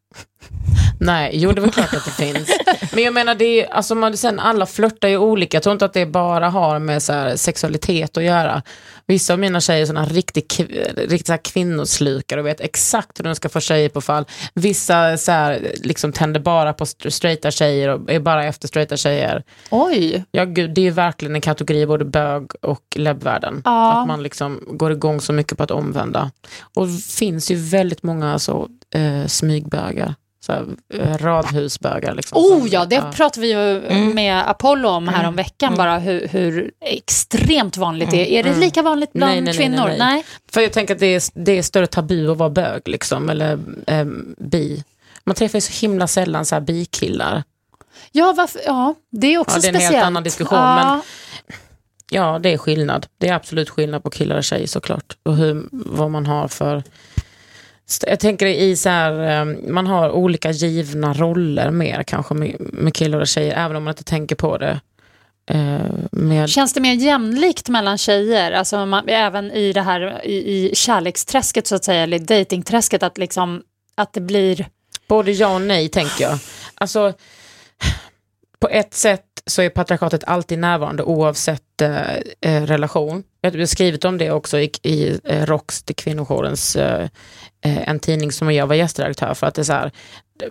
Nej, jo det är väl klart att det finns. Men jag menar, det är, alltså man, sen alla flörtar ju olika. Jag tror inte att det bara har med så här, sexualitet att göra. Vissa av mina tjejer är såna riktigt, riktigt så här kvinnoslukare och vet exakt hur de ska få tjejer på fall. Vissa så här, liksom tänder bara på st- straighta tjejer och är bara efter straighta tjejer. Oj, Ja gud, det är ju verkligen en kategori i både bög och läbbvärlden. Ja. Att man liksom går igång så mycket på att omvända. Och det finns ju väldigt många så, eh, smygbögar. Så här, eh, radhusbögar. Liksom, Oh ja, det ja. pratade vi ju med Apollo om här om veckan bara hur, hur extremt vanligt det är. Är det lika vanligt bland Nej, nej, nej, kvinnor? nej, nej. För jag tänker att det är, det är större tabu att vara bög, liksom, eller eh, bi. Man träffar ju så himla sällan så här bikillar. Ja, varför? ja, det är också Ja, det är en helt speciellt. annan diskussion, Ja. men- Ja, det är skillnad. Det är absolut skillnad på killar och tjejer såklart. Och hur, vad man har för... Jag tänker i så här, eh, man har olika givna roller mer kanske med, killar och tjejer, även om man inte tänker på det. Eh, Med, Känns det mer jämlikt mellan tjejer? Alltså man, även i det här i, i kärleksträsket så att säga, eller datingträsket, att, liksom, att det blir... Både ja och nej tänker jag. Alltså, på ett sätt så är patriarkatet alltid närvarande oavsett eh, eh, relation. Jag har skrivit om det också i, i eh, ROX, till kvinnojourens, eh, eh, en tidning som jag var gästredaktör för. att det, är så här,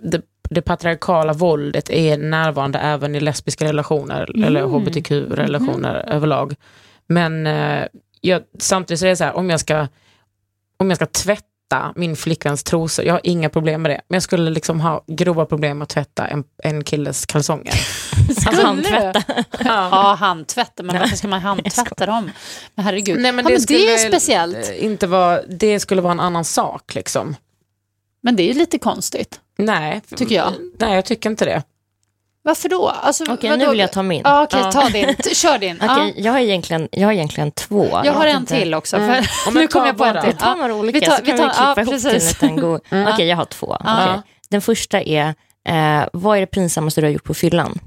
det, det, patriarkala våldet är närvarande även i lesbiska relationer eller hbtq-relationer överlag. Men eh, jag, samtidigt så är det så här, om jag ska, om jag ska tvätta min flickväns trosor, jag har inga problem med det. Men jag skulle liksom ha grova problem med att tvätta en, en killes kalsonger. Alltså handtvätta. Ja, handtvätt, men varför ska man handtvätta dem? Men herregud. Nej, men ja, det, men det är skulle, speciellt. Inte vara, det skulle vara en annan sak liksom. Men det är ju lite konstigt. Nej, Tycker jag. Nej, jag tycker inte det. Varför då? Alltså, Okej, vadå? nu vill jag ta min. Ja, okej, Ja. ta din. Kör din. Okej, jag, har egentligen, jag har egentligen två. Ja. Jag har en inte. till också. Mm. Nu kom ta jag på en bara. till. Vi tar några olika vi tar- så vi kan tar- vi klippa ihop precis. liten god... Okej, jag har två. Okej. Den första är, eh, vad är det pinsammaste du har gjort på fyllan?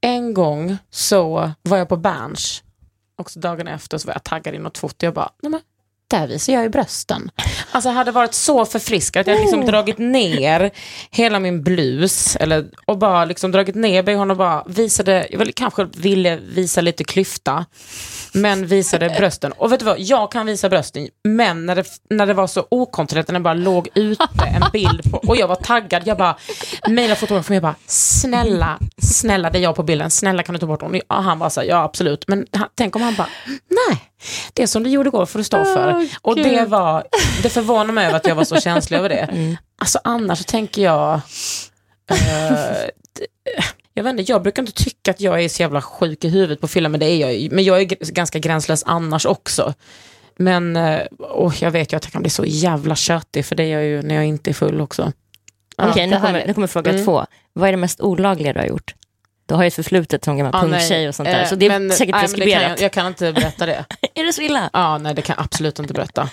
En gång så var jag på Berns, också dagen efter så var jag taggad i något foto. Jag bara, nej men där visar jag ju brösten. Alltså jag hade varit så förfriskad att jag liksom dragit ner hela min blus eller, och bara liksom dragit ner bhn och bara visade, jag väl kanske ville visa lite klyfta, men visade brösten. Och vet du vad, jag kan visa brösten, men när det, när det var så okontrollerat, när det bara låg ute en bild på, och jag var taggad, jag bara, mejlade fotografen, jag bara, snälla, snälla det är jag på bilden, snälla kan du ta bort honom? Och han bara så här, ja absolut, men han, tänk om han bara, nej, det som du gjorde igår får du stå för. och det var, det förvånar mig över att jag var så känslig över det. Alltså annars så tänker jag, eh, jag vet inte, jag brukar inte tycka att jag är så jävla sjuk i huvudet på film, men det är jag ju. Men jag är ganska gränslös annars också. Men, och jag vet ju att jag kan bli så jävla köttig, för det är jag ju när jag inte är full också. Okej, nu, kommer, nu kommer fråga Mm. två. Vad är det mest olagliga du har gjort? Du har ju ett förflutet som gammal Ah, nej. punkttjej och sånt där, Eh, så det är men- säkert nej, kan preskriberat. jag, jag kan inte berätta det. Är det så illa? Ja, nej det kan jag absolut inte berätta.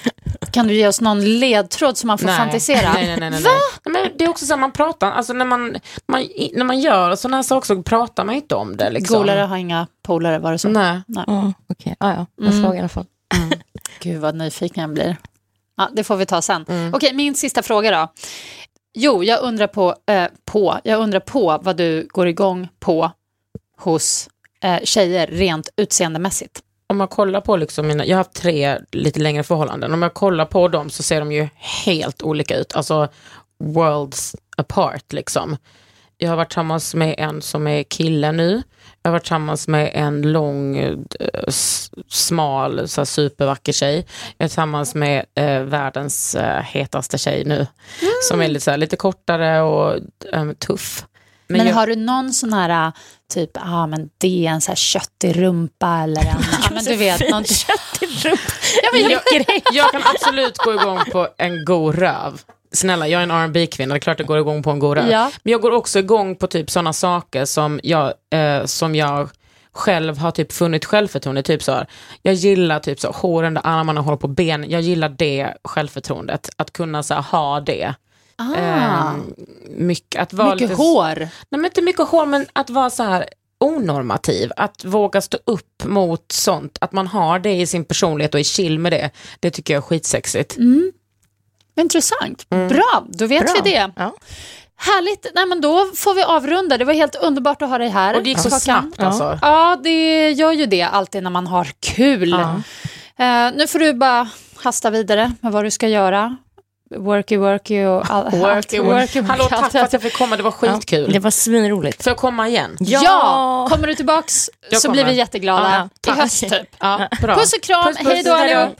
Kan du ge oss någon ledtråd så man får nej. fantisera? Nej, nej, nej, nej, nej. Men det är också så att man pratar, alltså när man, man, när man gör sådana här saker så pratar man inte om det. Liksom. Golare har inga polare, var det så? Nej. Ja, okej. Ja, ja. Jag Mm. frågar i alla fall. Gud vad nyfiken jag blir. Ja, det får vi ta sen. Mm. Okej, min sista fråga då. Jo, jag undrar på, eh, på, jag undrar på vad du går igång på hos eh, tjejer rent utseendemässigt. Om man kollar på liksom mina, jag har haft tre lite längre förhållanden, om jag kollar på dem så ser de ju helt olika ut, alltså worlds apart liksom. Jag har varit tillsammans med en som är kille nu, jag har varit tillsammans med en lång, eh, smal, så supervacker tjej. Jag är tillsammans med eh, världens eh, hetaste tjej nu, som är lite, så här, lite kortare och eh, tuff. Men, jag- har du någon sån här, ah, typ, ja ah, men det är en så här köttig rumpa eller en, ja, men du vet, någon, jag, jag kan absolut gå igång på en god röv. Snälla, jag är en rb kvinna det är klart jag går igång på en god. Ja. Men jag går också igång på typ sådana saker som jag, eh, som jag själv har typ funnit självförtroende. Typ så här, jag gillar typ så håren där armarna håller på benen. Jag gillar det självförtroendet. Att kunna så här, ha det. ah, Eh, mycket, att vara mycket lite, hår. Nej, men inte mycket hår, men att vara så här onormativ. Att våga stå upp mot sånt. Att man har det i sin personlighet och är chill med det. Det tycker jag är skitsexigt. Intressant. Bra, då vet Bra. vi det. Ja. Härligt. Nej, men då får vi avrunda. Det var helt underbart att ha dig här. Och det gick så Kakan. snabbt alltså. Ja, det gör ju det alltid när man har kul. Ja. Eh, nu får du bara hasta vidare med vad du ska göra. Worky, worky och all, Worky, allt. worky. Hallå, allt. tack för att jag fick komma, det var skitkul. Det var svinroligt. Får jag komma igen? Ja! Kommer du tillbaks Jag så kommer. blir vi jätteglada. Ja, I tack. höst typ. Ja, bra. Puss och kram. Puss, puss. Hej då Hej då. allihop.